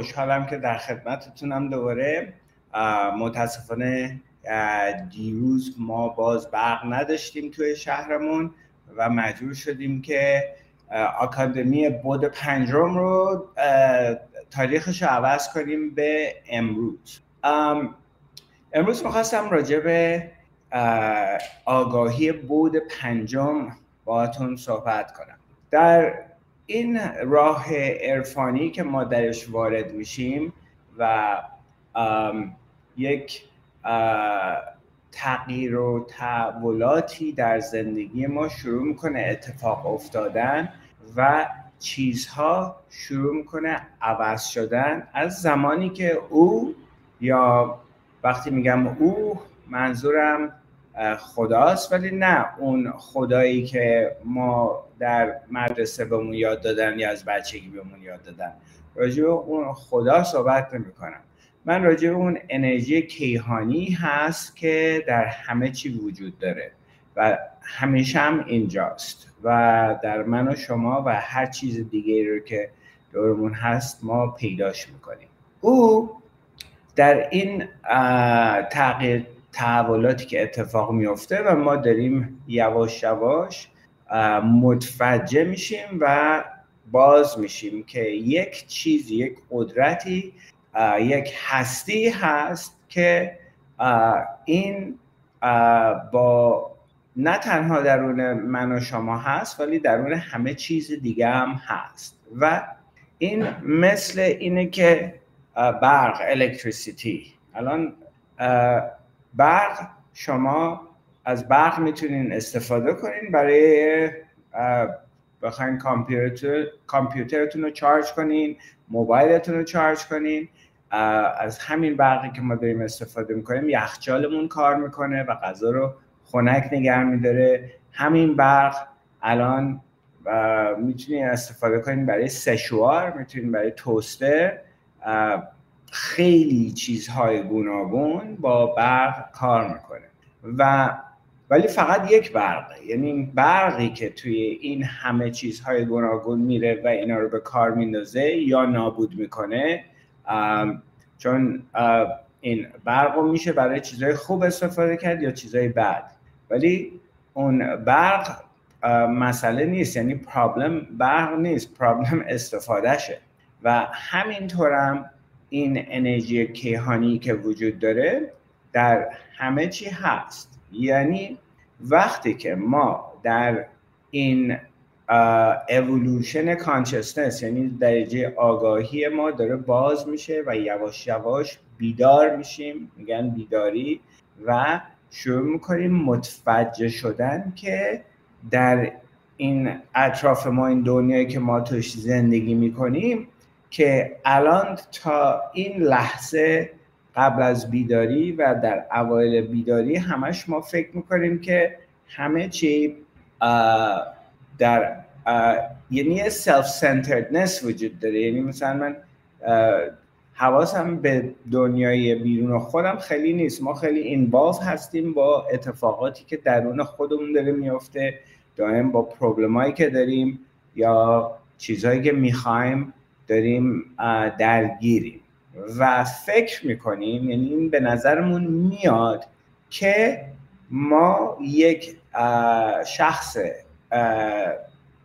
خوشحالم که در خدمتتونم دوباره. متاسفانه دیروز ما باز برق نداشتیم توی شهرمون و مجبور شدیم که آکادمی بود پنجم رو تاریخش رو عوض کنیم به امروز. امروز می‌خواستم راجع به آگاهی بود پنجم باهاتون صحبت کنم. در این راه عرفانی که ما درش وارد میشیم و یک تغییر و تحولاتی در زندگی ما شروع می‌کنه اتفاق افتادن و چیزها شروع می‌کنه عوض شدن از زمانی که او یا وقتی میگم او منظورم خداست ولی نه اون خدایی که ما در مدرسه بهمون یاد دادن یا از بچگی بهمون یاد دادن. راجع به اون خدا صحبت نمی کنم من راجع به اون انرژی کیهانی هست که در همه چی وجود داره و همیشه هم اینجاست و در من و شما و هر چیز دیگه رو که دورمون هست ما پیداش می‌کنیم. او در این تغییر تحولاتی که اتفاق میفته و ما داریم یواش یواش متوجه میشیم و باز میشیم که یک چیزی یک قدرتی یک هستی هست که این با نه تنها درون من و شما هست ولی درون همه چیز دیگه هم هست. و این مثل اینه که برق الکتریسیتی الان برق شما از برق می‌تونین استفاده کنین برای بخواین کامپیوتر کامپیوترتون رو چارج کنین موبایلتون رو چارج کنین. از همین برقی که ما داریم استفاده می‌کنیم یخچالمون کار می‌کنه و غذا رو خنک نگه میداره. همین برق الان می‌تونین استفاده کنین برای سشوار می‌تونین برای توستر. خیلی چیزهای گوناگون با برق کار می‌کنه. و ولی فقط یک برقه. یعنی برقی که توی این همه چیزهای گوناگون میره و اینا رو به کار میندازه یا نابود می‌کنه چون این برق رو میشه برای چیزهای خوب استفاده کرد یا چیزهای بد. ولی اون برق مسئله نیست. یعنی پرابلم برق نیست پرابلم استفادهشه. و همینطورم این انرژی کیهانی که وجود داره در همه چی هست. یعنی وقتی که ما در این اولوشن کانشسنس یعنی درجه آگاهی ما داره باز میشه و یواش یواش بیدار میشیم میگن بیداری و شروع می‌کنیم متوجه شدن که در این اطراف ما این دنیایی که ما توش زندگی می‌کنیم که الان تا این لحظه قبل از بیداری و در اوایل بیداری همش ما فکر می‌کنیم که همه چی در یعنی سلف سنتردنس وجود داره. یعنی مثلا من حواسم به دنیای بیرون خودم خیلی نیست. ما خیلی اینوالو هستیم با اتفاقاتی که درون خودمون داره میفته دائم با پروبلمایی که داریم یا چیزهایی که می‌خوایم داریم درگیریم. و فکر می‌کنیم یعنی این به نظرمون میاد که ما یک شخص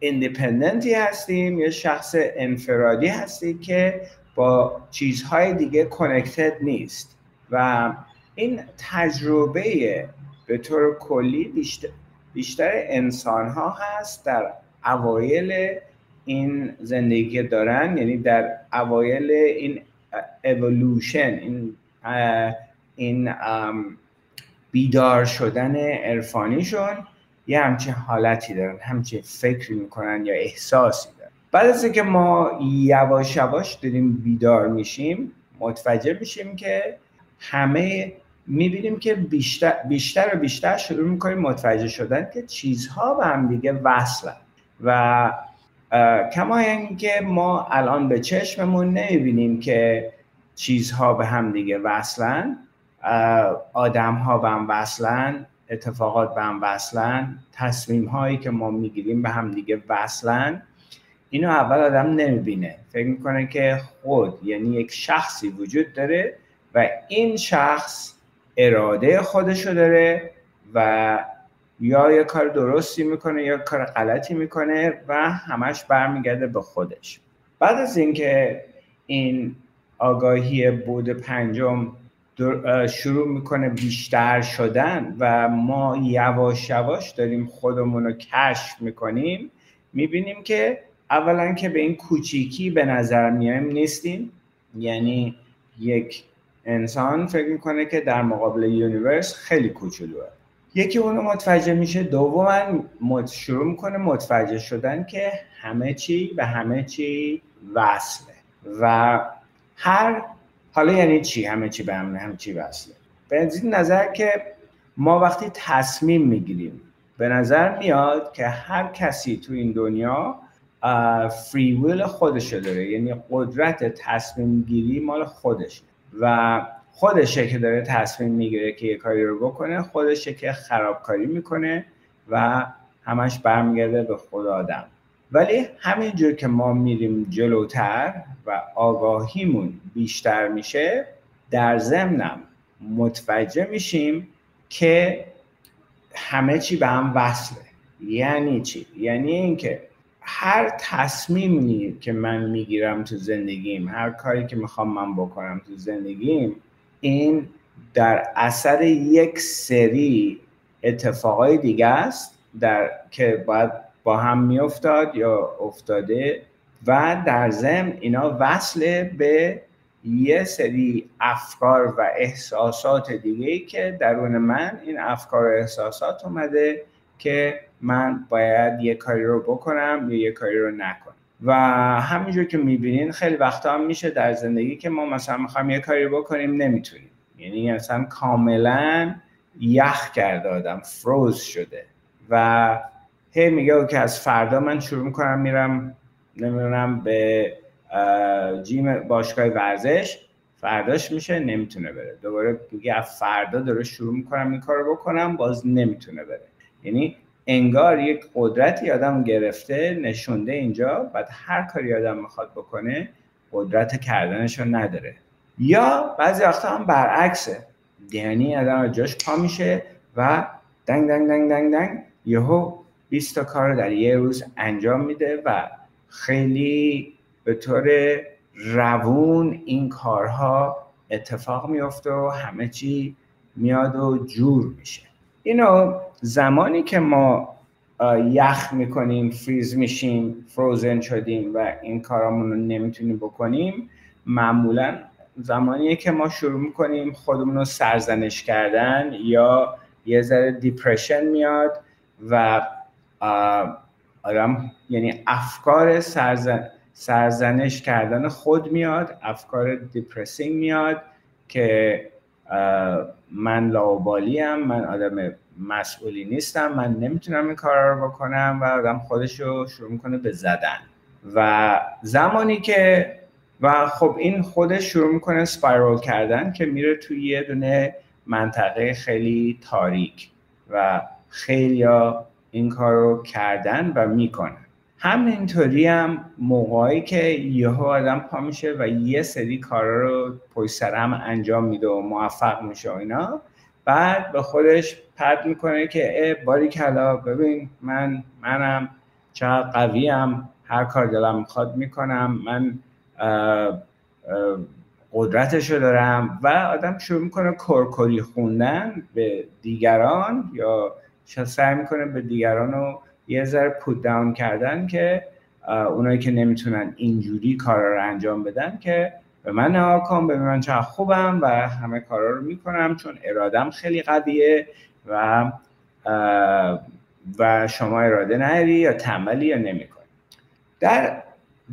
اندیپندنتی هستیم یا شخص انفرادی هستیم که با چیزهای دیگه کنکتد نیست. و این تجربه به طور کلی بیشتر, بیشتر انسان ها هست در اوایل این زندگی دارن یعنی در اوایل این اولوشن این این بیدار شدن عرفانیشون یه همچین حالتی دارن همچین فکری می‌کنن یا احساسی دارن. بعد از اینکه ما یواش یواش داریم بیدار میشیم متوجه میشیم که همه می‌بینیم که بیشتر, بیشتر و بیشتر شروع می‌کنیم متوجه شدن که چیزها به هم دیگه وصلن و کما اینکه ما الان به چشممون نمی‌بینیم که چیزها به هم دیگه وصلن آدم ها به هم وصلن اتفاقات به هم وصلن تصمیم هایی که ما می‌گیریم به هم دیگه وصلن. اینو اول آدم نمی‌بینه. فکر می‌کنه که خود یعنی یک شخصی وجود داره و این شخص اراده خودشو داره و یا یه کار درستی می‌کنه یا کار غلطی می‌کنه و همش برمیگرده به خودش. بعد از اینکه این آگاهی بود پنجم شروع می‌کنه بیشتر شدن و ما یواش یواش داریم خودمون رو کشف می‌کنیم می‌بینیم که اولا که به این کوچیکی به نظر میایم نیستیم. یعنی یک انسان فکر می‌کنه که در مقابل یونیورس خیلی کوچولوه. یکی اونو متوجه میشه دوما شروع می‌کنه متوجه شدن که همه چی به همه چی وصله و هر حالا یعنی چی؟ همه چی به همه, همه چی وصله. به این نظر که ما وقتی تصمیم می‌گیریم به نظر میاد که هر کسی تو این دنیا فری ویل خودشه داره. یعنی قدرت تصمیم گیری مال خودشه. و خودشه که داره تصمیم می‌گیره که یه کاری رو بکنه خودشه که خرابکاری می‌کنه و همش برمیگرده به خود آدم ولی همینجور که ما میریم جلوتر و آگاهیمون بیشتر میشه در ضمنم متوجه میشیم که همه چی به هم وصله یعنی چی؟ یعنی اینکه هر تصمیمی که من می‌گیرم تو زندگیم هر کاری که می‌خوام من بکنم تو زندگیم این در اثر یک سری اتفاقای دیگه است در که باید با هم میافتاد یا افتاده و در ضمن اینا وصل به یه سری افکار و احساسات دیگه که درون من این افکار و احساسات اومده که من باید یه کاری رو بکنم یا یه کاری رو نکنم. و همینجور که می‌بینین خیلی وقتا هم میشه در زندگی که ما مثلا می‌خوایم یه کاری بکنیم نمی‌تونیم. یعنی اصلا کاملا یخ کرده آدم فروز شده. و هی میگه که از فردا من شروع می‌کنم میرم نمی‌دونم به جیم باشگاه ورزش فرداش میشه نمی‌تونه بره. دوباره میگه از فردا داره شروع می‌کنم این کار رو بکنم باز نمی‌تونه بره. یعنی انگار یک قدرتی آدم گرفته نشونده اینجا بعد هر کاری آدم می‌خواد بکنه قدرت کردنش رو نداره. یا بعضی وقتا هم برعکسه. یعنی آدم جاش پا میشه و دنگ دنگ دنگ دنگ دنگ یهو 20 تا کار در یه روز انجام میده و خیلی به طور روون این کارها اتفاق میفته و همه چی میاد و جور میشه. اینو زمانی که ما یخ می‌کنیم فریز میشیم فروزن شدیم و این کارامون رو نمی‌تونیم بکنیم معمولا زمانیه که ما شروع می‌کنیم خودمون رو سرزنش کردن یا یه ذره depression میاد و آدم یعنی افکار سرزن سرزنش کردن خود میاد افکار depressing میاد که من لاابالیم من آدم مسئولی نیستم من نمی‌تونم این کار رو بکنم و آدم خودش رو شروع می‌کنه به زدن. و زمانی که و خب این خودش شروع می‌کنه سپایرول کردن که میره توی یه دونه منطقه خیلی تاریک و خیلی این کار رو کردن و می‌کنن. همینطوری هم موقعی که یهو آدم پا میشه و یه سری کارا رو پشت سر هم انجام میده و موفق میشه اینا بعد به خودش پد می‌کنه که باری کلا ببین من منم چقدر قویم هر کار دلم می‌خواد می‌کنم من قدرتش رو دارم و آدم شروع می‌کنه کرکری خوندن به دیگران یا سعی می‌کنه به دیگران رو یه ذره پود داون کردن که اونایی که نمی‌تونن اینجوری کارا رو انجام بدن که به من نها کن به من چقدر خوبم و همه کارا رو می‌کنم چون ارادم خیلی قویه و و شما اراده نداری یا تنبلی یا نمی‌کنی. در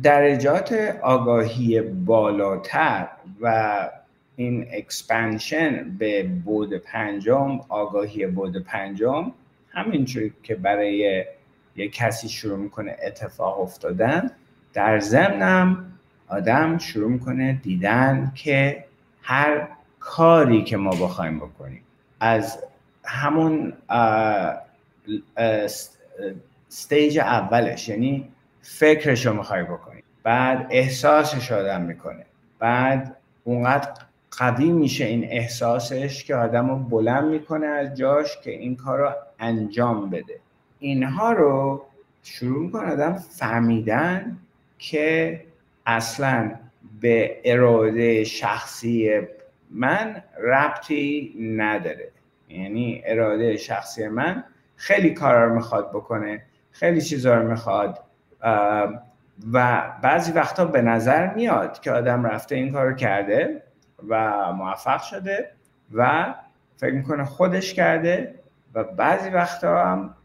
درجات آگاهی بالاتر و این اکسپنشن به بود پنجم آگاهی بود پنجم همینجور که برای یه کسی شروع می‌کنه اتفاق افتادن در ضمنم آدم شروع می‌کنه دیدن که هر کاری که ما بخوایم بکنیم از همون استیج اولش یعنی فکرش رو می‌خوای بکنی بعد احساسش آدم می‌کنه بعد اونقدر قوی میشه این احساسش که آدم رو بلند می‌کنه از جاش که این کار رو انجام بده. اینها رو شروع می‌کنه آدم فهمیدن که اصلا به اراده شخصی من ربطی نداره. یعنی اراده شخصی من خیلی کارا رو می‌خواد بکنه خیلی چیزا رو می‌خواد و بعضی وقتا به نظر میاد که آدم رفته این کار کرده و موفق شده و فکر می‌کنه خودش کرده و بعضی وقتا هم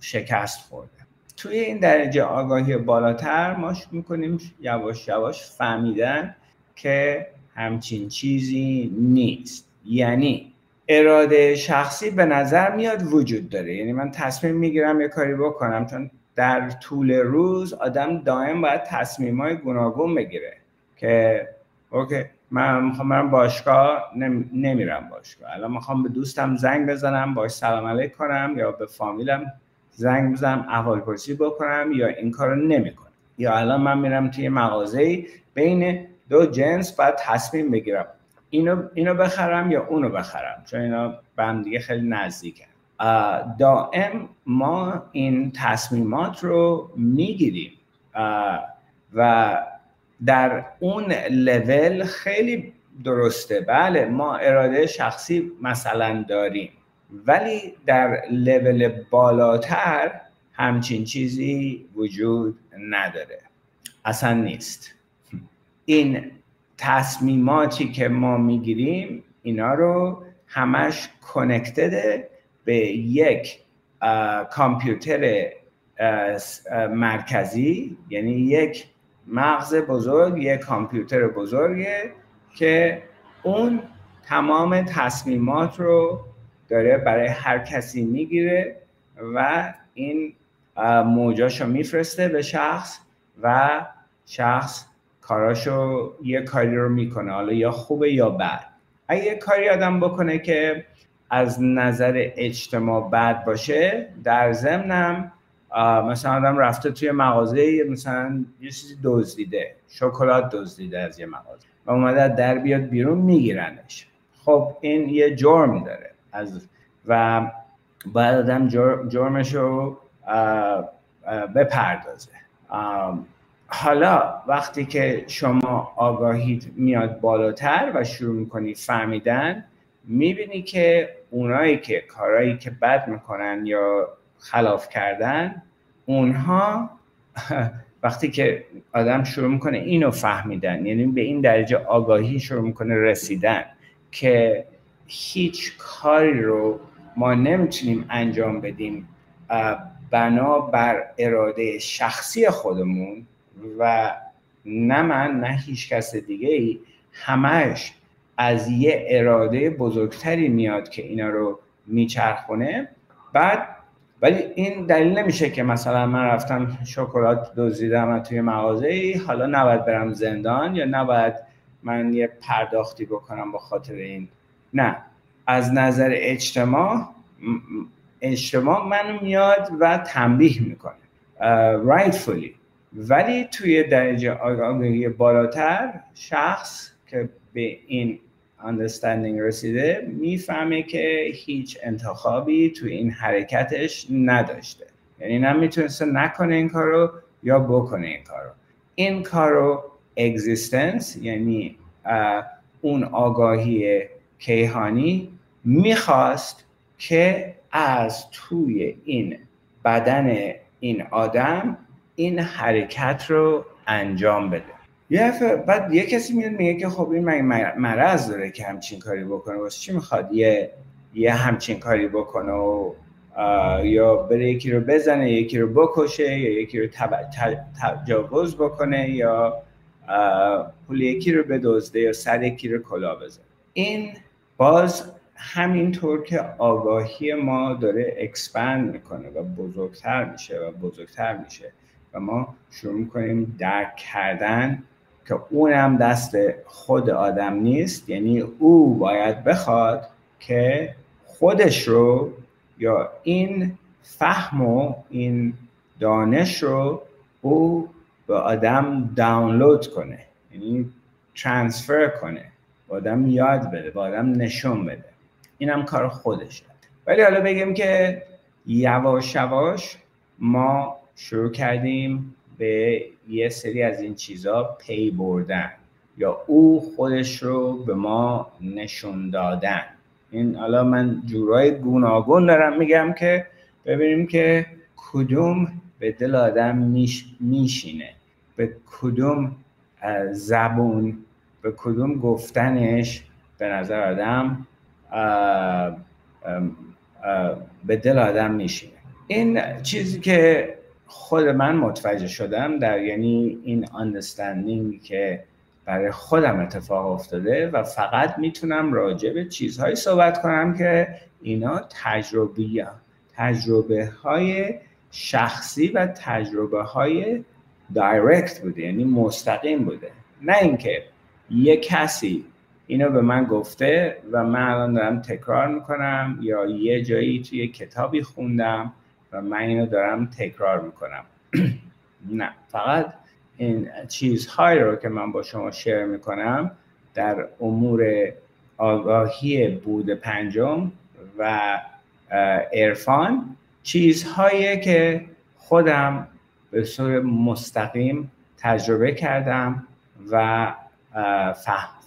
شکست خورده توی این درجه آگاهی بالاتر ما می‌کنیم یواش یواش فهمیدن که همچین چیزی نیست. یعنی اراده شخصی به نظر میاد وجود داره. یعنی من تصمیم می‌گیرم یه کاری بکنم چون در طول روز آدم دائم باید تصمیم های گوناگون بگیره که اوکی من می‌خوام برم باشگاه نمیرم باشگاه. الان می‌خوام به دوستم زنگ بزنم باش سلام علیک کنم یا به فامیلم زنگ بزنم احوال پرسی بکنم یا این کارو نمی‌کنم. یا الان من میرم توی مغازه بین دو جنس باید تصمیم بگیرم. اینو اینو بخرم یا اونو بخرم؟ چون اینا به هم دیگه خیلی نزدیکن. دائم ما این تصمیمات رو می‌گیریم. و در اون لول خیلی درسته. بله ما اراده شخصی مثلا داریم. ولی در لول بالاتر همچین چیزی وجود نداره. اصلا نیست. این تصمیماتی که ما می‌گیریم اینا رو همش کنکتده به یک کامپیوتر مرکزی یعنی یک مغز بزرگ یک کامپیوتر بزرگه که اون تمام تصمیمات رو داره برای هر کسی می‌گیره و این موجاشو میفرسته به شخص و شخص کاراشو یه کاری رو می‌کنه حالا یا خوبه یا بد. اگه یه کاری آدم بکنه که از نظر اجتماع بد باشه در ضمنم مثلا آدم رفته توی مغازه مثلا یه چیزی دزدیده شکلات دزدیده از یه مغازه و اومده در بیاد بیرون میگیرنش. خب این یه جرم داره از و باید آدم جرمش رو بپردازه. حالا وقتی که شما آگاهیت میاد بالاتر و شروع می‌کنی فهمیدن می‌بینی که اونایی که کارایی که بد می‌کنن یا خلاف کردن اونها وقتی که آدم شروع می‌کنه اینو فهمیدن یعنی به این درجه آگاهی شروع می‌کنه رسیدن که هیچ کاری رو ما نمی‌تونیم انجام بدیم بنا بر اراده شخصی خودمون و نه من نه هیچ کس دیگه ای همش از یه اراده بزرگتری میاد که اینا رو میچرخونه. بعد ولی این دلیل نمیشه که مثلا من رفتم شکلات دزدیدم توی مغازه ای حالا نباید برم زندان یا نباید من یه پرداختی بکنم با خاطر این. نه. از نظر اجتماع اجتماع من میاد و تنبیه می‌کنه. rightfully. ولی توی درجه آگاهی بالاتر شخص که به این understanding رسیده می‌فهمه که هیچ انتخابی توی این حرکتش نداشته. یعنی نه می‌تونسته نکنه این کارو یا بکنه این کارو. این کارو اگزیستنس یعنی اون آگاهی کیهانی می‌خواست که از توی این بدن این آدم این حرکت رو انجام بده. یه بعد یه کسی میاد میگه که خب این مرض داره که همچین کاری بکنه. واسه چی می‌خواد یه یه همچین کاری بکنه و یا بره یکی رو بزنه یکی رو بکشه یا یکی رو تجاوز بکنه یا پول یکی رو بدزده یا سر یکی رو کلا بزنه. این باز همینطور که آگاهی ما داره اکسپند می‌کنه و بزرگتر میشه و بزرگتر میشه و ما شروع می‌کنیم درک کردن که اونم دست خود آدم نیست. یعنی او باید بخواد که خودش رو یا این فهم و این دانش رو او به آدم دانلود کنه. یعنی ترانسفر کنه. به آدم یاد بده به آدم نشون بده. اینم کار خودشه ولی حالا بگیم که یواش یواش ما شروع کردیم به یه سری از این چیزا پی بردن یا او خودش رو به ما نشون دادن. این حالا من جورای گوناگون دارم میگم که ببینیم که کدوم به دل آدم میشینه به کدوم زبون به کدوم گفتنش به نظر آدم به دل آدم میشینه. این چیزی که خود من متوجه شدم در یعنی این understanding که برای خودم اتفاق افتاده و فقط می‌تونم راجع به چیزهایی صحبت کنم که اینا تجربی تجربه های شخصی و تجربه های دایرکت بوده یعنی مستقیم بوده. نه اینکه یه کسی اینو به من گفته و من الان دارم تکرار می‌کنم یا یه جایی توی کتابی خوندم و من اینو دارم تکرار می‌کنم. نه فقط این چیزهایی رو که من با شما شیر می‌کنم در امور آگاهی بود پنجم و عرفان چیزهایی که خودم به صورت مستقیم تجربه کردم و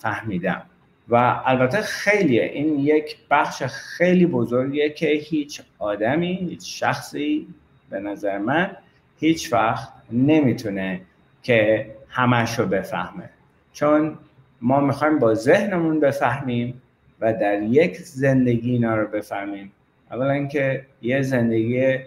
فهمیدم. و البته خیلیه. این یک بخش خیلی بزرگیه که هیچ آدمی هیچ شخصی به نظر من هیچ وقت نمی‌تونه که همش رو بفهمه. چون ما می‌خوایم با ذهنمون بفهمیم و در یک زندگی اینا رو بفهمیم. اولا اینکه یه زندگی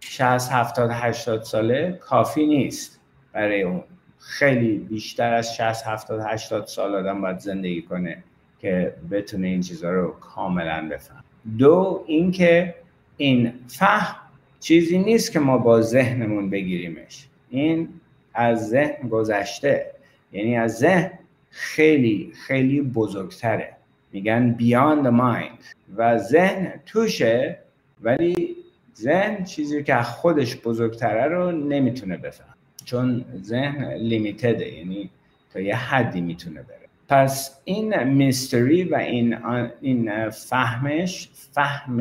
60 70 80 ساله کافی نیست برای اون. خیلی بیشتر از 60 70 80 سال آدم باید زندگی کنه. که بتونه این چیزها رو کاملا بفهم دو اینکه این فهم چیزی نیست که ما با ذهنمون بگیریمش. این از ذهن گذشته. یعنی از ذهن خیلی خیلی بزرگتره. میگن beyond the mind. و ذهن توشه ولی ذهن چیزی که خودش بزرگتره رو نمی‌تونه بفهم چون ذهن لیمیتده یعنی تا یه حدی می‌تونه بره. پس این میستری و این, این فهمش فهم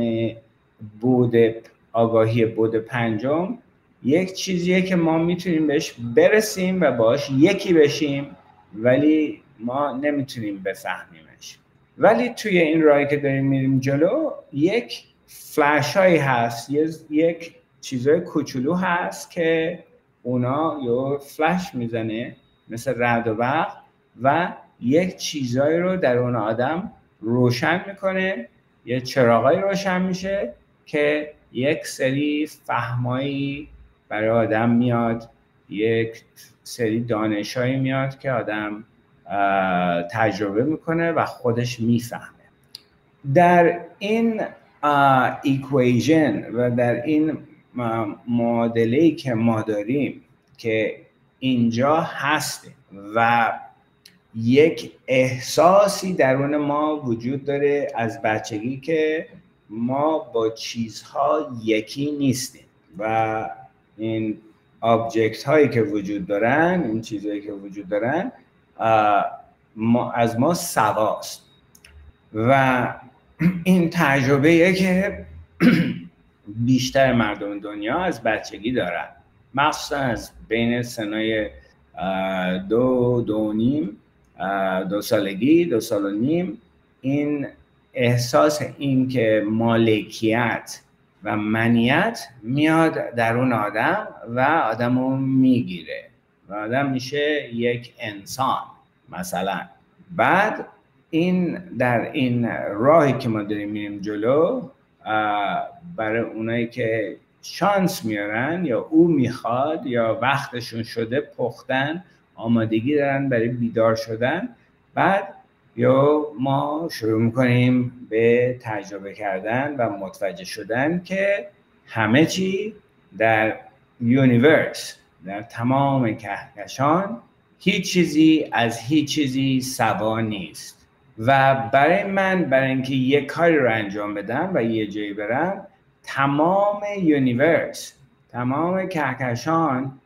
بود آگاهی بود پنجم یک چیزیه که ما می‌تونیم بهش برسیم و باش یکی بشیم ولی ما نمی‌تونیم بفهمیمش. ولی توی این راهی که داریم میریم جلو یک فلش هایی هست یک چیزای کوچولو هست که اونا یه فلش می‌زنه مثل رد و برق و یک چیزایی رو در اون آدم روشن می‌کنه یه چراغایی روشن میشه که یک سری فهمایی برای آدم میاد یک سری دانشهایی میاد که آدم تجربه می‌کنه و خودش می‌فهمه. در این ایکویژن و در این معادله که ما داریم که اینجا هست و یک احساسی درون ما وجود داره از بچگی که ما با چیزها یکی نیستیم و این آبجکت هایی که وجود دارن این چیزهایی که وجود دارن ما از ما سواست. و این تجربه که بیشتر مردم دنیا از بچگی دارن. مخصوصا از بین سنای دو دو نیم. دو سالگی دو سال و نیم. این احساس این که مالکیت و منیت میاد در اون آدم و آدم رو می‌گیره و آدم میشه یک انسان مثلا. بعد این در این راهی که ما داریم میریم جلو برای اونایی که شانس میارن یا او می‌خواد یا وقتشون شده پختن آمادگی دارن برای بیدار شدن. بعد یا ما شروع می‌کنیم به تجربه کردن و متوجه شدن که همه چی در یونیورس در تمام کهکشان هیچ چیزی از هیچ چیزی سوا نیست. و برای من برای اینکه یک کاری رو انجام بدم و یه جایی برم تمام universe تمام کهکشان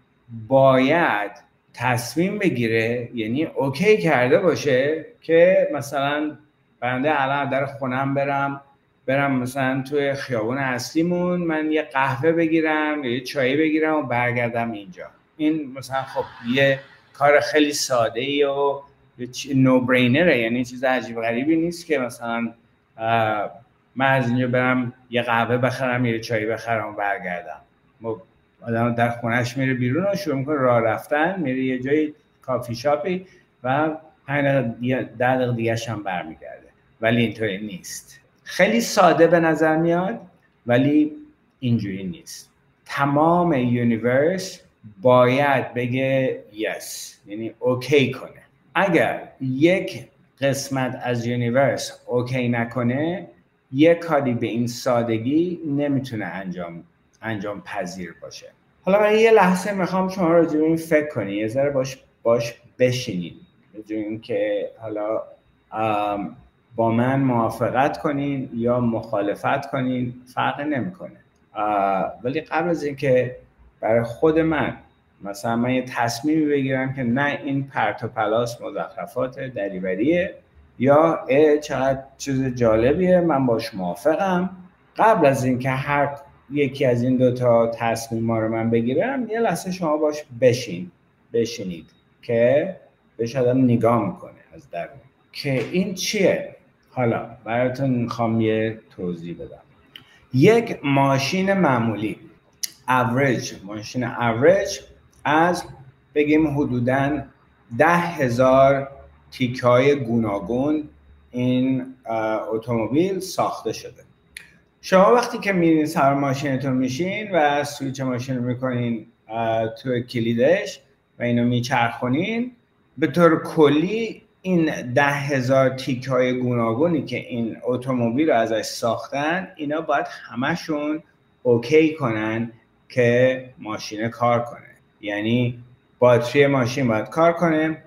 باید تصمیم بگیره یعنی okay کرده باشه که مثلا بنده الان در خونم برم برم مثلا توی خیابون اصلیمون من یه قهوه بگیرم یه چایی بگیرم و برگردم اینجا. این مثلا خب یه کار خیلی ساده ای و نو برینره یعنی چیز عجیب غریبی نیست که مثلا من از اینجا برم یه قهوه بخرم یه چایی بخرم و برگردم. آدم در خونهش میره بیرون و شروع می‌کنه راه رفتن میره یه جایی کافی شاپی و پنج دقیقه دیگه هم برمیگرده. ولی اینطوری نیست. خیلی ساده به نظر میاد ولی اینجوری نیست. تمام universe باید بگه yes یعنی okay کنه. اگر یک قسمت از universe okay نکنه یک کاری به این سادگی نمی‌تونه انجام انجام پذیر باشه. حالا من یه لحظه می‌خوام شما راجع این فکر کنی. یه ذره باش باش بشینید این که حالا با من موافقت کنین یا مخالفت کنین فرق نمی‌کنه. ولی قبل از اینکه برای خود من مثلا من یه تصمیمی بگیرم که نه این پرت و پلاس مزخرفات دریوریه یا اه چقدر چیز جالبیه من باش موافقم. قبل از اینکه هر یکی از این دوتا تصمیم ما رو من بگیرم یه لحظه شما باش بشین بشینید که بهش آدم نگاه می‌کنه از درون که این چیه؟ حالا براتون می‌خوام یه توضیح بدم. یک ماشین معمولی اوریج ماشین اوریج از بگیم حدودا ده هزار تیکه های گوناگون این اتومبیل ساخته شده. شما وقتی که میرین سوار ماشینتون میشین و سویچ ماشین رو می‌کنین تو کلیدش و اینو میچرخونین به طور کلی این ده هزار تیک های گوناگونی که این اتومبیل رو ازش ساختن اینا باید همشون اوکی کنن که ماشین کار کنه. یعنی باتری ماشین باید کار کنه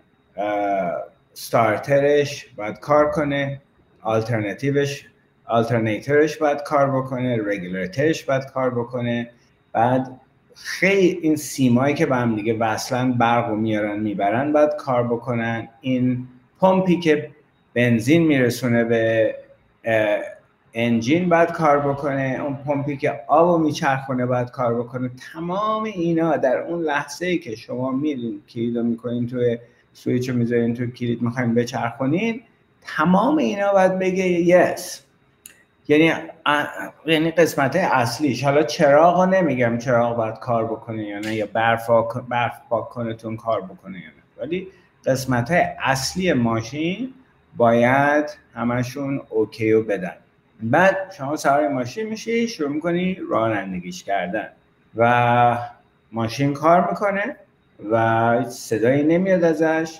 ستارترش باید کار کنه آلترنتیوش آلترنیترش باید کار بکنه رگولاترش باید کار بکنه. بعد خیلی این سیمایی که به هم دیگه وصلن برق و میارن می‌برن باید کار بکنن. این پمپی که بنزین میرسونه به انجین باید کار بکنه. اون پمپی که آب و میچرخونه باید کار بکنه. تمام اینا در اون لحظه ای که شما میرین کلید رو می‌کنین توی سویچ رو می‌ذارین توی کلید می‌خواین بچرخونین تمام اینا باید بگه یس یعنی یعنی قسمت اصلیش. حالا چراغ نمیگم چراغ باید کار بکنه یا نه یا برف, برف پاک کنه تون کار بکنه یا نه. ولی قسمت اصلی ماشین باید همشون اوکی و بدن. بعد شما سوار ماشین میشی شروع می‌کنی رانندگیش کردن. و ماشین کار می‌کنه و صدایی نمیاد ازش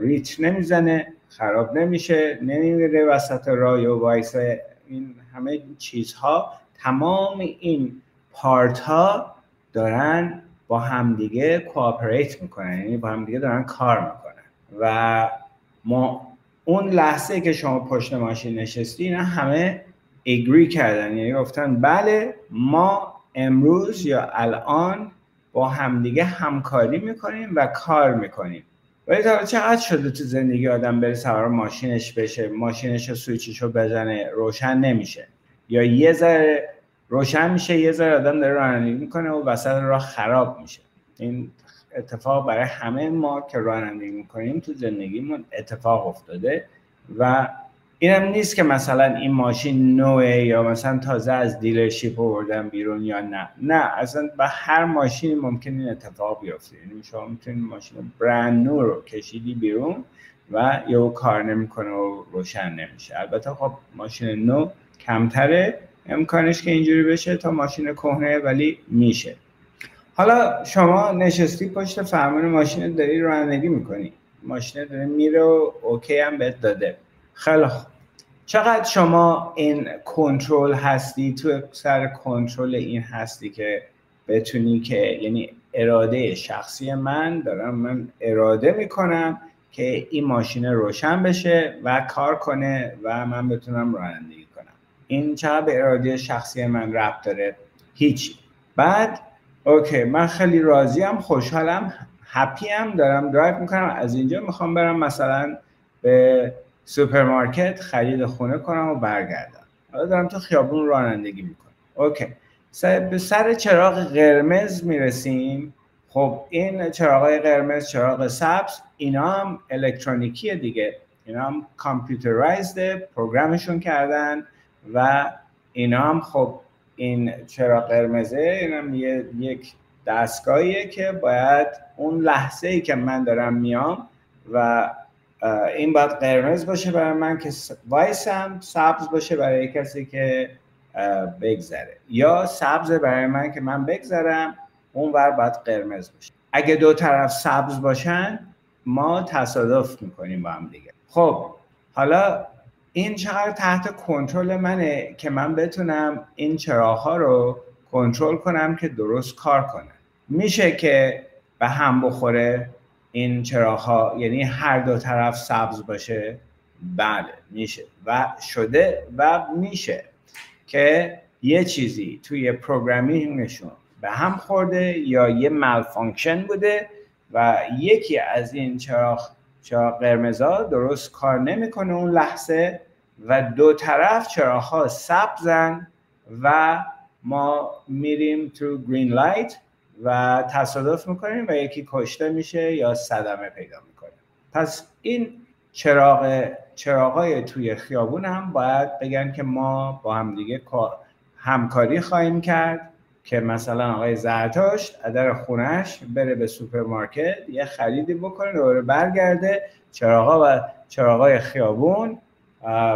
ریچ نمی‌زنه خراب نمیشه نمیره وسط راه و وایسه این همه چیزها تمام این پارت ها دارن با همدیگه کوآپریت می‌کنن یعنی با همدیگه دارن کار می‌کنن. و ما اون لحظه که شما پشت ماشین نشستی اینا همه اگری کردن. یعنی گفتن بله ما امروز یا الان با همدیگه همکاری می‌کنیم و کار می‌کنیم. ولی تا چقدر شده تو زندگی آدم بره سوار ماشینش بشه؟ ماشینش سویچش رو بزنه روشن نمیشه. یا یه ذره روشن میشه یه ذره آدم داره رانندگی می‌کنه و وسط راه خراب میشه. این اتفاق برای همه ما که رانندگی می‌کنیم تو زندگیمون اتفاق افتاده و اینم نیست که مثلا این ماشین نوه یا مثلا تازه از دیلرشیپ آوردن بیرون یا نه. نه اصلا با هر ماشینی ممکن این اتفاق بیفته. یعنی شما می‌تونید ماشین برند نو رو کشیدی بیرون و یا کار نمی‌کنه و روشن نمیشه. البته خب ماشین نو کمتره. امکانش که اینجوری بشه تا ماشین کهنه ولی میشه. حالا شما نشستی پشت فرمان ماشین داری رانندگی می‌کنی. ماشین داره میره و اوکی هم بهت داده. خیلی خوب. چقدر شما این کنترل هستی؟ تو سر کنترل این هستی که بتونی که یعنی اراده شخصی من دارم من اراده می‌کنم که این ماشین روشن بشه و کار کنه و من بتونم رانندگی کنم. این چقدر به اراده شخصی من ربط داره؟ هیچ بعد okay من خیلی راضیم خوشحالم happy هم دارم درایو می‌کنم از اینجا می‌خوام برم مثلا به سوپرمارکت خرید خونه کنم و برگردم. حالا دارم تو خیابون رانندگی می‌کنم. okay. به سر چراغ قرمز می‌رسیم. خب این چراغای قرمز چراغ سبز اینا هم الکترونیکیه دیگه. اینا هم کامپیوترایزده پروگرامشون کردن و اینا هم خب این چراغ قرمزه این هم یک دستگاهیه که باید اون لحظه ای که من دارم میام و این باید قرمز باشه برای من که وایسم سبز باشه برای کسی که بگذره. یا سبز برای من که من بگذرم اون ور باید قرمز باشه. اگه دو طرف سبز باشن ما تصادف می‌کنیم با هم دیگه. خب حالا این چقدر تحت کنترل منه که من بتونم این چراغ رو کنترل کنم که درست کار کنه میشه که به هم بخوره؟ این چراغ ها یعنی هر دو طرف سبز باشه بله میشه و شده و میشه که یه چیزی توی programming شون به هم خورده یا یه malfunction بوده و یکی از این چراغ چراغ قرمزا درست کار نمی‌کنه اون لحظه و دو طرف چراغ ها سبزن و ما میریم تو green light و تصادف می‌کنیم و یکی کشته میشه یا صدمه پیدا می‌کنه پس این چراغ چراغای توی خیابون هم باید بگن که ما با هم دیگه همکاری خواهیم کرد که مثلا آقای زرتشت در خونش بره به سوپرمارکت یه خریدی بکنه دوباره برگرده چراغا و چراغای خیابون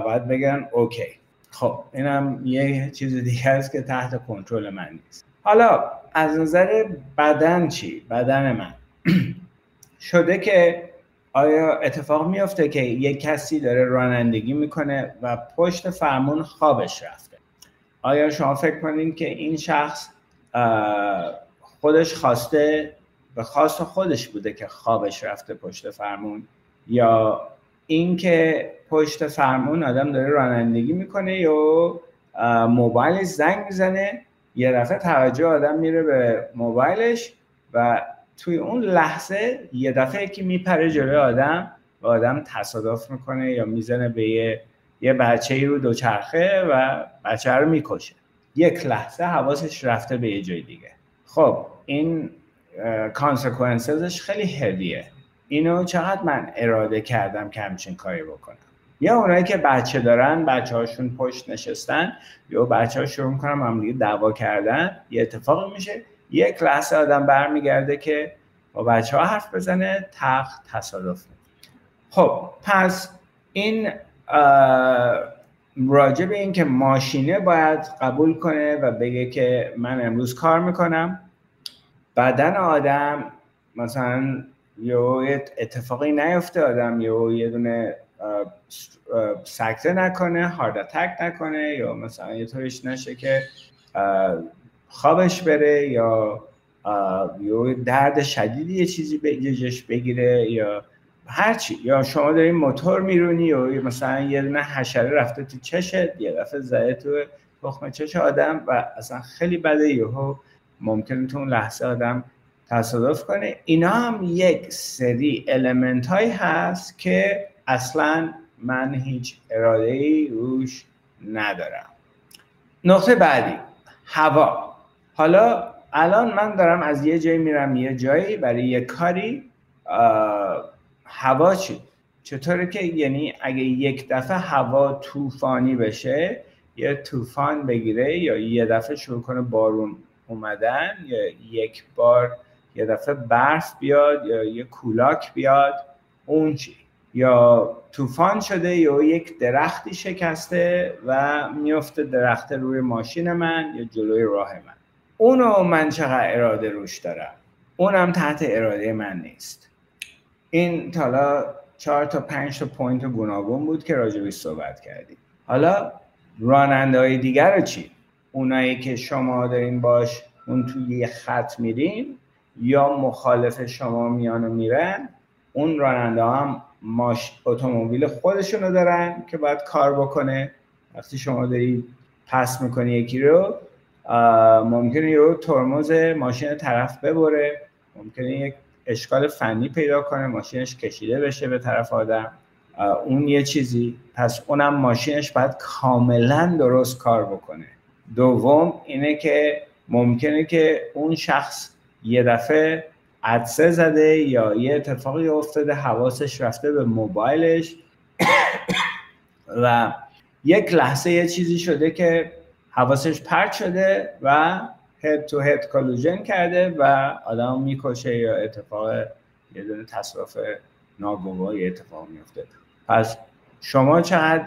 باید بگن okay. خب اینم یه چیز دیگه است که تحت کنترل من نیست. حالا از نظر بدن چی؟ بدن من. شده که آیا اتفاق میافته که یک کسی داره رانندگی می‌کنه و پشت فرمون خوابش رفته؟ آیا شما فکر کنید که این شخص خودش خواسته به خواست خودش بوده که خوابش رفته پشت فرمون؟ یا اینکه پشت فرمون آدم داره رانندگی می‌کنه یا موبایل زنگ می‌زنه یه دفعه توجه آدم میره به موبایلش و توی اون لحظه یه دفعه یکی میپره جلوی آدم و آدم تصادف می‌کنه یا می‌زنه به یه, یه بچه ای رو دوچرخه و بچه رو می‌کشه. یک لحظه حواسش رفته به یه جای دیگه. خب این consequences ش خیلی هلیه اینو چقدر من اراده کردم که همچین کاری بکنم؟ یا اونایی که بچه دارن بچه هاشون پشت نشستن یا بچه ها شروع می‌کنن هم دعوا کردن یه اتفاقی میشه. یک لحظه آدم برمیگرده که با بچه ها حرف بزنه تخت تصادف خب پس این راجع به این که ماشینه باید قبول کنه و بگه که من امروز کار می‌کنم. بدن آدم مثلا یه اتفاقی نیفته آدم یه دونه سکته نکنه هارد اتک نکنه یا مثلا یه طوریش نشه که خوابش بره یا یا درد شدیدی یه چیزی بگیرش بگیره یا هرچی یا شما دارین موتور میرونی یا مثلا یه دونه حشره رفته تو چشت یه دفعه زده تو تخم چش آدم و اصلا خیلی بده یهو ممکنه تو اون لحظه آدم تصادف کنه. اینا هم یک سری المنت هایی هست که اصلا من هیچ اراده ای روش ندارم. نقطه بعدی هوا. حالا الان من دارم از یه جایی میرم یه جایی برای یه کاری هوا چی؟ چطوره که یعنی اگه یک دفعه هوا طوفانی بشه یه طوفان بگیره یا یه دفعه شروع کنه بارون اومدن یا یک بار یه دفعه برف بیاد یا یه کولاک بیاد اون چی؟ یا طوفان شده یا یک درختی شکسته و میفته درخت روی ماشین من یا جلوی راه من. اونو من چقدر اراده روش دارم؟ اونم تحت اراده من نیست. این حالا چهار تا پنج تا point گوناگون بود که راجبش صحبت کردیم. حالا راننده های دیگر رو چی؟ اونایی که شما دارین باهاشون توی یه خط میرین یا مخالف شما میان و میرن اون راننده هم ماشین اتومبیل خودشونو دارن که باید کار بکنه. وقتی شما داری pass می‌کنی یکی رو ممکنه یه ترمز ماشین طرف ببره. ممکنه یک اشکال فنی پیدا کنه ماشینش کشیده بشه به طرف آدم. اون یه چیزی. پس اونم ماشینش باید کاملا درست کار بکنه. دوم اینه که ممکنه که اون شخص یه دفعه عدسه زده یا یه اتفاقی افتاده حواسش رفته به موبایلش. و یک لحظه یه چیزی شده که حواسش پرت شده و هد تو هد کالوژن کرده و آدم می‌کشه یا اتفاق یه دونه تصرف ناگواری اتفاق میفته پس شما چقدر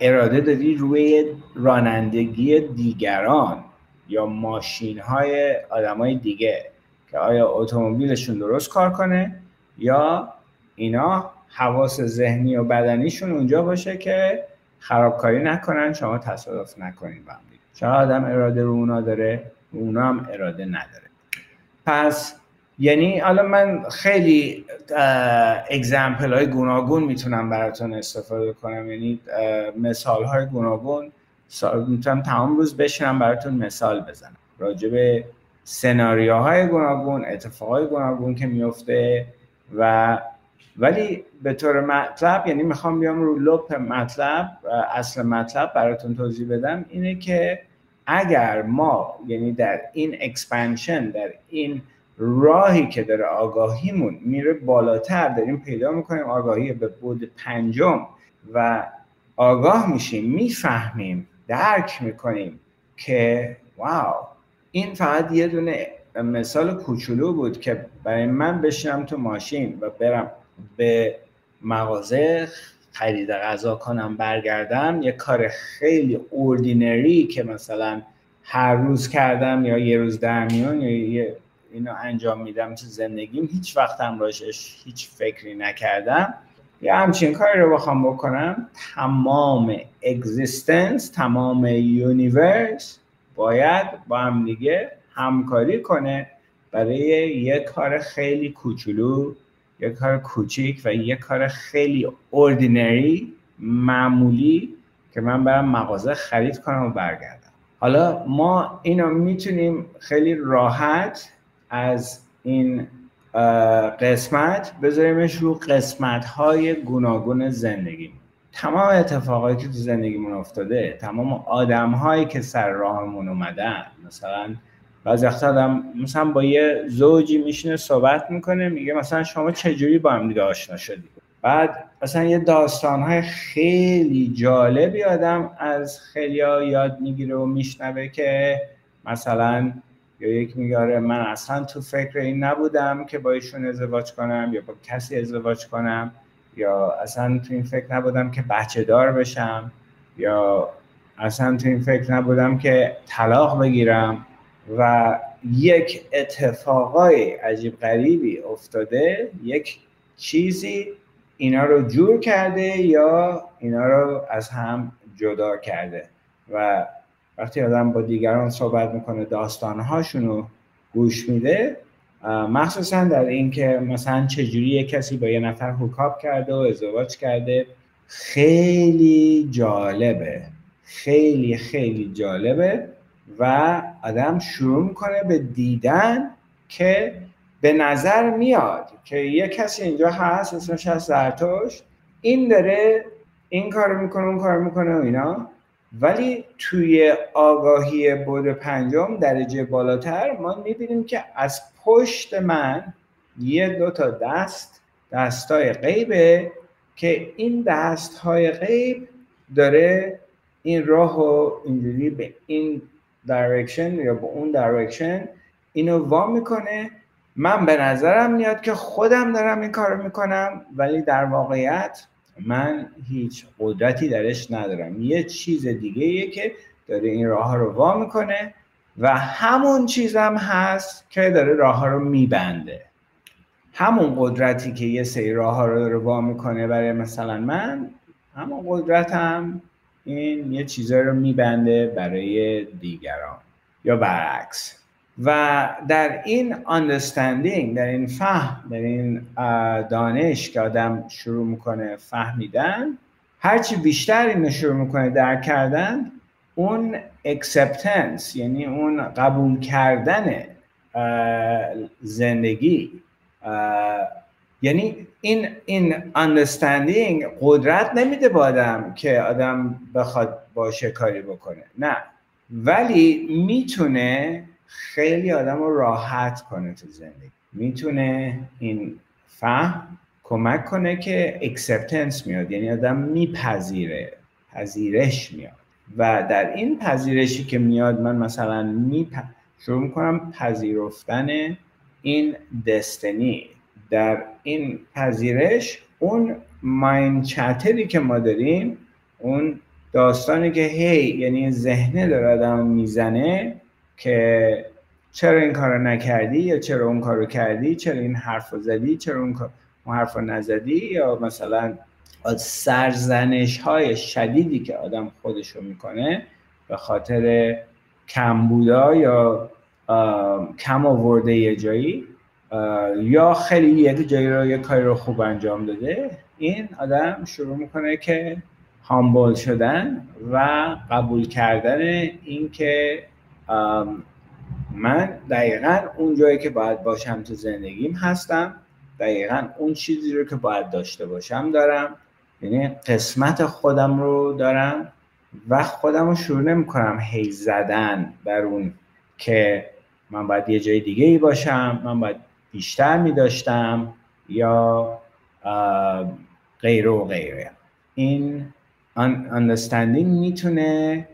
اراده داری روی رانندگی دیگران؟ یا ماشین های آدم های دیگه که آیا اتومبیلشون درست کار کنه یا اینا حواس ذهنی و بدنیشون اونجا باشه که خرابکاری نکنن شما تصادف نکنین با چرا آدم اراده رو اونا داره؟ اونا هم اراده نداره. پس یعنی حالا من خیلی اگزمپل های گوناگون می‌تونم براتون استفاده کنم. یعنی مثال های گوناگون می‌تونم تمام روز بشینم براتون مثال بزنم. راجع به سناریوهای گوناگون اتفاقهای گوناگون که میفته و ولی به طور مطلب یعنی می‌خوام بیام رو لب مطلب اصل مطلب براتون توضیح بدم اینه که اگر ما یعنی در این expansion در این راهی که داره آگاهیمون میره بالاتر داریم پیدا می‌کنیم آگاهی به بعد پنجم و آگاه میشیم می‌فهمیم درک می‌کنیم که wow این فقط یه دونه مثال کوچولو بود که برای من بشینم تو ماشین و برم به مغازه خرید غذا کنم برگردم یه کار خیلی ordinary که مثلا هر روز کردم یا یه روز در میون یا اینو انجام میدم تو زندگیم هیچ وقت هم هیچ فکری نکردم. یا همچین کاری رو بخوام بکنم. تمام existence تمام universe باید با هم دیگه همکاری کنه برای یه کار خیلی کوچولو یه کار کوچیک و یه کار خیلی اوردینری معمولی که من برم مغازه خرید کنم و برگردم. حالا ما اینو می‌تونیم خیلی راحت از این قسمت بذاریمش رو قسمت های گوناگون زندگی. تمام اتفاقایی که تو زندگیمون افتاده تمام آدم هایی که سر راهمون اومدن مثلا بعضی وقتا آدم مثلا با یه زوجی میشینه صحبت می‌کنه میگه مثلا شما چجوری با هم دیگه آشنا شدید بعد مثلا یه داستان های خیلی جالبی آدم از خیلی یاد می‌گیره و میشنوه که مثلا یا یک میگه آره، من اصلا تو فکر این نبودم که با ایشون ازدواج کنم یا با کسی ازدواج کنم یا اصلا تو این فکر نبودم که بچه دار بشم یا اصلا تو این فکر نبودم که طلاق بگیرم و یک اتفاقای عجیب غریبی افتاده یک چیزی اینا رو جور کرده یا اینا رو از هم جدا کرده و وقتی آدم با دیگران صحبت می‌کنه داستانهاشون رو گوش میده مخصوصا در اینکه مثلا چجوری یک کسی با یه نفر هوکاپ کرده و ازدواج کرده. خیلی جالبه. خیلی خیلی جالبه و آدم شروع می‌کنه به دیدن که به نظر میاد که یه کسی اینجا هست اسمش هست زرتوش این داره این کار می‌کنه اون کار می‌کنه و اینا. ولی توی آگاهی بود پنجم درجه بالاتر ما می‌بینیم که از پشت من یه دو تا دست دستای غیبه که این دستهای غیب داره این راهو اینجوری به این direction یا به اون دایرکشن اینو وا می‌کنه. من به نظرم میاد که خودم دارم این کارو می‌کنم ولی در واقعیت من هیچ قدرتی درش ندارم. یه چیز دیگه که داره این راه ها رو وا می‌کنه و همون چیزم هست که داره راه رو میبنده. همون قدرتی که یه سری راه ها رو داره وا می‌کنه برای مثلا من همون قدرتم این یه چیزا رو میبنده برای دیگران. یا برعکس. و در این understanding در این فهم در این دانش که آدم شروع می‌کنه فهمیدن هرچی بیشتر اینو شروع می‌کنه درک کردن اون acceptance یعنی اون قبول کردن زندگی یعنی این این understanding قدرت نمیده به آدم که آدم بخواد باشه کاری بکنه نه. ولی می‌تونه خیلی آدم رو راحت کنه تو زندگی. می‌تونه این فهم کمک کنه که acceptance میاد. یعنی آدم میپذیره پذیرش میاد. و در این پذیرشی که میاد من مثلا می شروع می‌کنم پذیرفتن این دستنی در این پذیرش اون ماین چتری که ما داریم اون داستانی که هی یعنی ذهنه داره آدم می‌زنه که چرا این کارو نکردی یا چرا اون کارو کردی؟ چرا این حرف رو زدی؟ چرا اون, حرف رو نزدی؟ یا مثلا سرزنش های شدیدی که آدم خودشو می‌کنه به خاطر کمبودا یا کم آورده یه جایی یا خیلی یک جایی رو یه کاری رو خوب انجام داده این آدم شروع می‌کنه که هامبول شدن و قبول کردن اینکه من دقیقا اون جایی که باید باشم تو زندگیم هستم. دقیقا اون چیزی رو که باید داشته باشم دارم. یعنی قسمت خودم رو دارم و خودم رو شروع نمی کنم هی زدن بر اون که من باید یه جای دیگه ای باشم من باید بیشتر می داشتم یا غیره و غیره. این understanding می‌تونه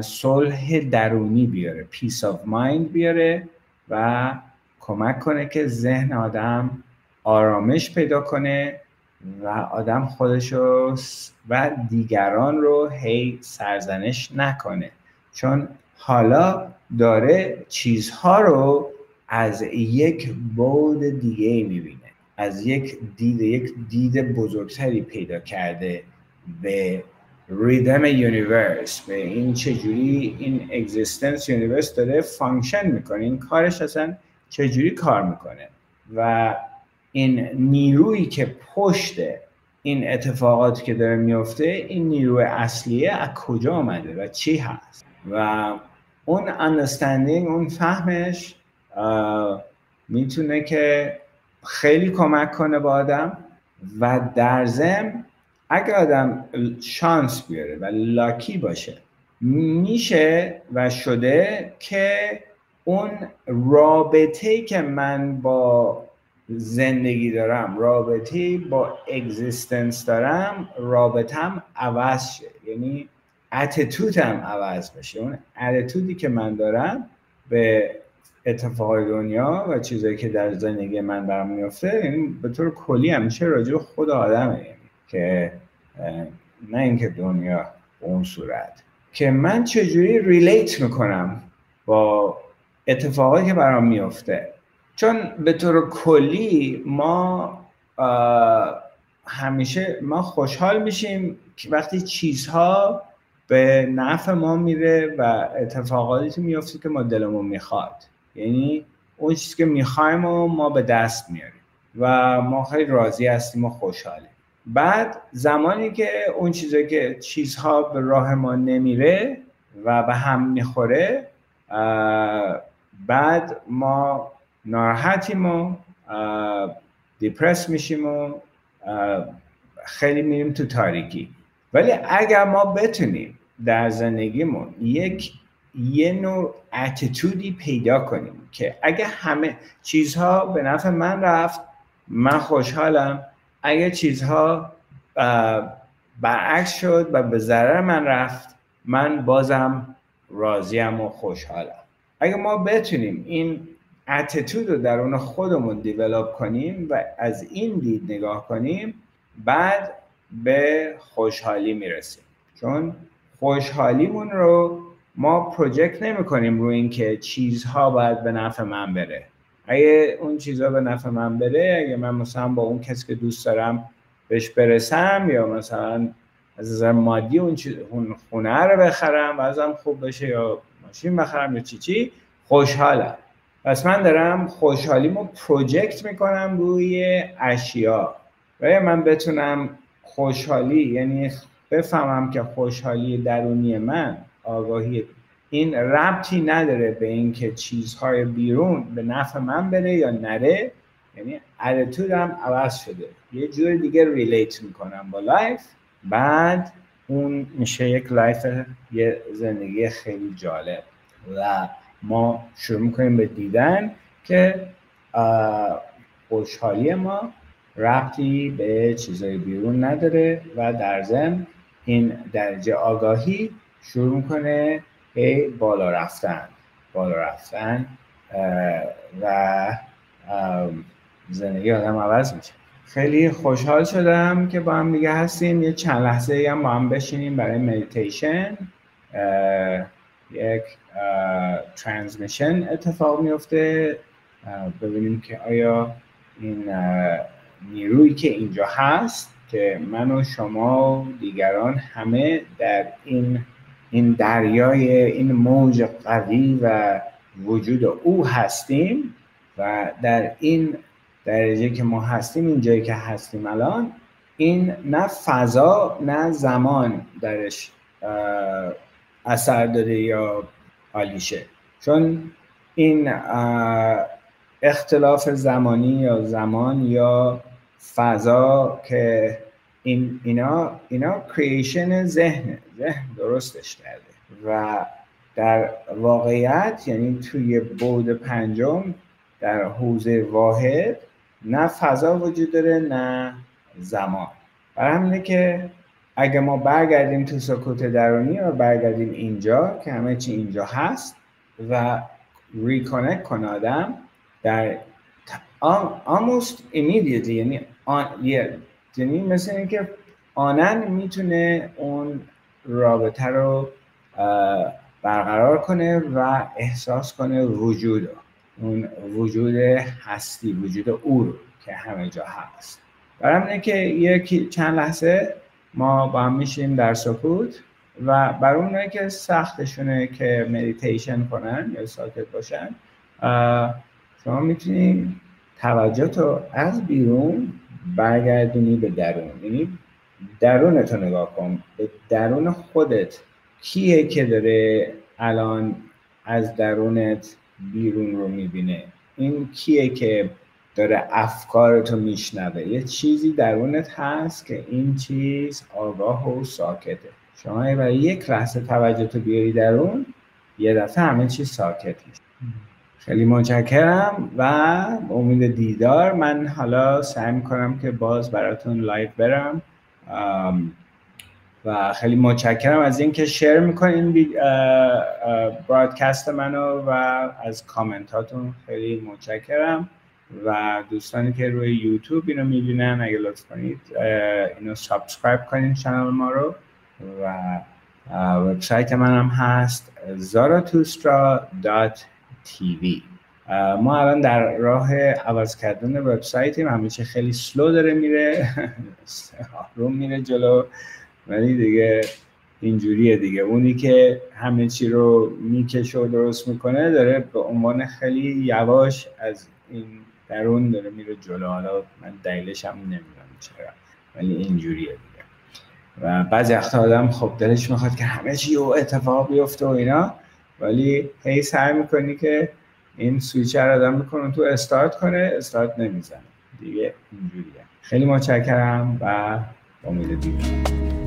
صلح درونی بیاره peace of mind بیاره و کمک کنه که ذهن آدم آرامش پیدا کنه و آدم خودشو و دیگران رو هی سرزنش نکنه. چون حالا داره چیزها رو از یک بعد دیگه می‌بینه از یک دید یک دید بزرگتری پیدا کرده به rhythm universe. به این چجوری این existence universe داره function می‌کنه؟ این کارش اصلا چجوری کار می‌کنه؟ و این نیرویی که پشت این اتفاقاتی که داره میفته این نیروی اصلیه از کجا آمده و چی هست؟ و اون understanding اون فهمش می‌تونه که خیلی کمک کنه با آدم و در ضمن اگر آدم شانس بیاره و لاکی باشه میشه و شده که اون رابطه که من با زندگی دارم رابطه با اگزیستنس دارم رابطم عوض شه. یعنی اتیتودم عوض بشه. اون اتیتودی که من دارم به اتفاقای دنیا و چیزایی که در زندگی من برام میفته یعنی به طور کلی همیشه راجع خود آدمه. یعنی که نه اینکه دنیا اون صورت. که من چجوری ریلیت می‌کنم با اتفاقایی که برام میفته چون به طور کلی ما همیشه ما خوشحال میشیم وقتی چیزها به نفع ما میره و اتفاقاتی میفته که ما دلمون می‌خواد. یعنی اون چیزی که می‌خوایم و ما به دست میاریم و ما خیلی راضی هستیم و خوشحالیم. بعد زمانی که اون چیزی که چیزها به راه ما نمیره و به هم می‌خوره بعد ما ناراحتیم و دیپرس میشیم و خیلی میریم تو تاریکی. ولی اگر ما بتونیم در زندگیمون یک یه نوع اتیتودی پیدا کنیم که اگه همه چیزها به نفع من رفت من خوشحالم. اگه چیزها برعکس شد و به ضرر من رفت من بازم راضیم و خوشحالم. اگه ما بتونیم این اتیتود رو درون خودمون دیولاب کنیم و از این دید نگاه کنیم بعد به خوشحالی می‌رسیم. چون خوشحالیمون رو ما پروژکت نمی کنیم رو اینکه چیزها باید به نفع من بره. اگه اون چیزها به نفع من بره اگه من مثلا با اون کسی که دوست دارم بهش برسم یا مثلا از نظر مادی اون, خونه رو بخرم و ازم خوب بشه یا ماشین بخرم یا چی چی خوشحالم. پس من دارم خوشحالیمو پروژکت می‌کنم روی اشیا. و من بتونم خوشحالی یعنی بفهمم که خوشحالی درونی من آگاهی این ربطی نداره به اینکه چیزهای بیرون به نفع من بره یا نره. یعنی attitude م عوض شده. یه جور دیگه relate می‌کنم با life. بعد اون میشه یک life یه زندگی خیلی جالب. و ما شروع می‌کنیم به دیدن که خوشحالی ما ربطی به چیزای بیرون نداره و در ضمن این درجه آگاهی شروع می‌کنه به بالا رفتن بالا رفتن و زندگی آدم عوض میشه. خیلی خوشحال شدم که با هم دیگه هستیم. یه چند لحظه هم با هم بشینیم برای مدیتیشن یک ترانسمیشن اتفاق میفته ببینیم که آیا این نیرویی که اینجا هست که من و شما و دیگران همه در این این دریای این موج قوی و وجود او هستیم و در این درجه که ما هستیم این جایی که هستیم الان این نه فضا نه زمان درش اثر داره یا حالیشه چون این اختلاف زمانی یا زمان یا فضا که این اینا اینا کریشن ذهن ذهن درستش کرده. و در واقعیت یعنی توی بود پنجم در حوزه واحد نه فضا وجود داره نه زمان. برای همینه که اگه ما برگردیم تو سکوت درونی و برگردیم اینجا که همه چی اینجا هست و ریکونک کن آدم در almost immediately یعنی یعنی مثل اینکه آنن می‌تونه اون رابطه رو برقرار کنه و احساس کنه وجود اون وجود هستی وجود او رو که همه جا هست. برای که یکی چند لحظه ما با هم میشیم در سکوت و برای اونایی که سختشونه که مدیتیشن کنن یا ساکت باشن شما می‌تونید توجه تو از بیرون برگردونی به درون یعنی درونتو نگاه کن. به درون خودت کیه که داره الان از درونت بیرون رو می‌بینه؟ این کیه که داره افکارتو میشنوه؟ یه چیزی درونت هست که این چیز آگاه و ساکته. شما برای یک لحظه توجه تو بیاری درون یه دفعه همه چیز ساکت میشه. خیلی متشکرم و امید دیدار من حالا سعی می‌کنم که باز براتون live برم. و خیلی متشکرم از اینکه share می‌کنین broadcast منو و از کامنتاتون خیلی متشکرم. و دوستانی که روی یوتیوب اینو می‌بینن اگه لطف کنید اینو subscribe کنین channel ما رو. و وبسایت منم هست zaratustra.tv ما الان در راه عوض کردن وبسایتیم. همیشه خیلی slow داره میره. آروم میره جلو. ولی دیگه اینجوریه دیگه. اونی که همه چی رو می‌کشه و درست می‌کنه داره به عنوان خیلی یواش از این درون داره میره جلو. حالا من دلیلش هم نمی‌دونم چرا. ولی اینجوریه دیگه. و بعضی وقتا آدم خب دلش می‌خواد که همه چی و اتفاق بیفته و اینا. ولی هی سعی می‌کنی که این سویچر آدم می‌کنه تو استارت کنه استارت نمی‌زنه. دیگه اینجوریه. خیلی متشکرم و امید دیدن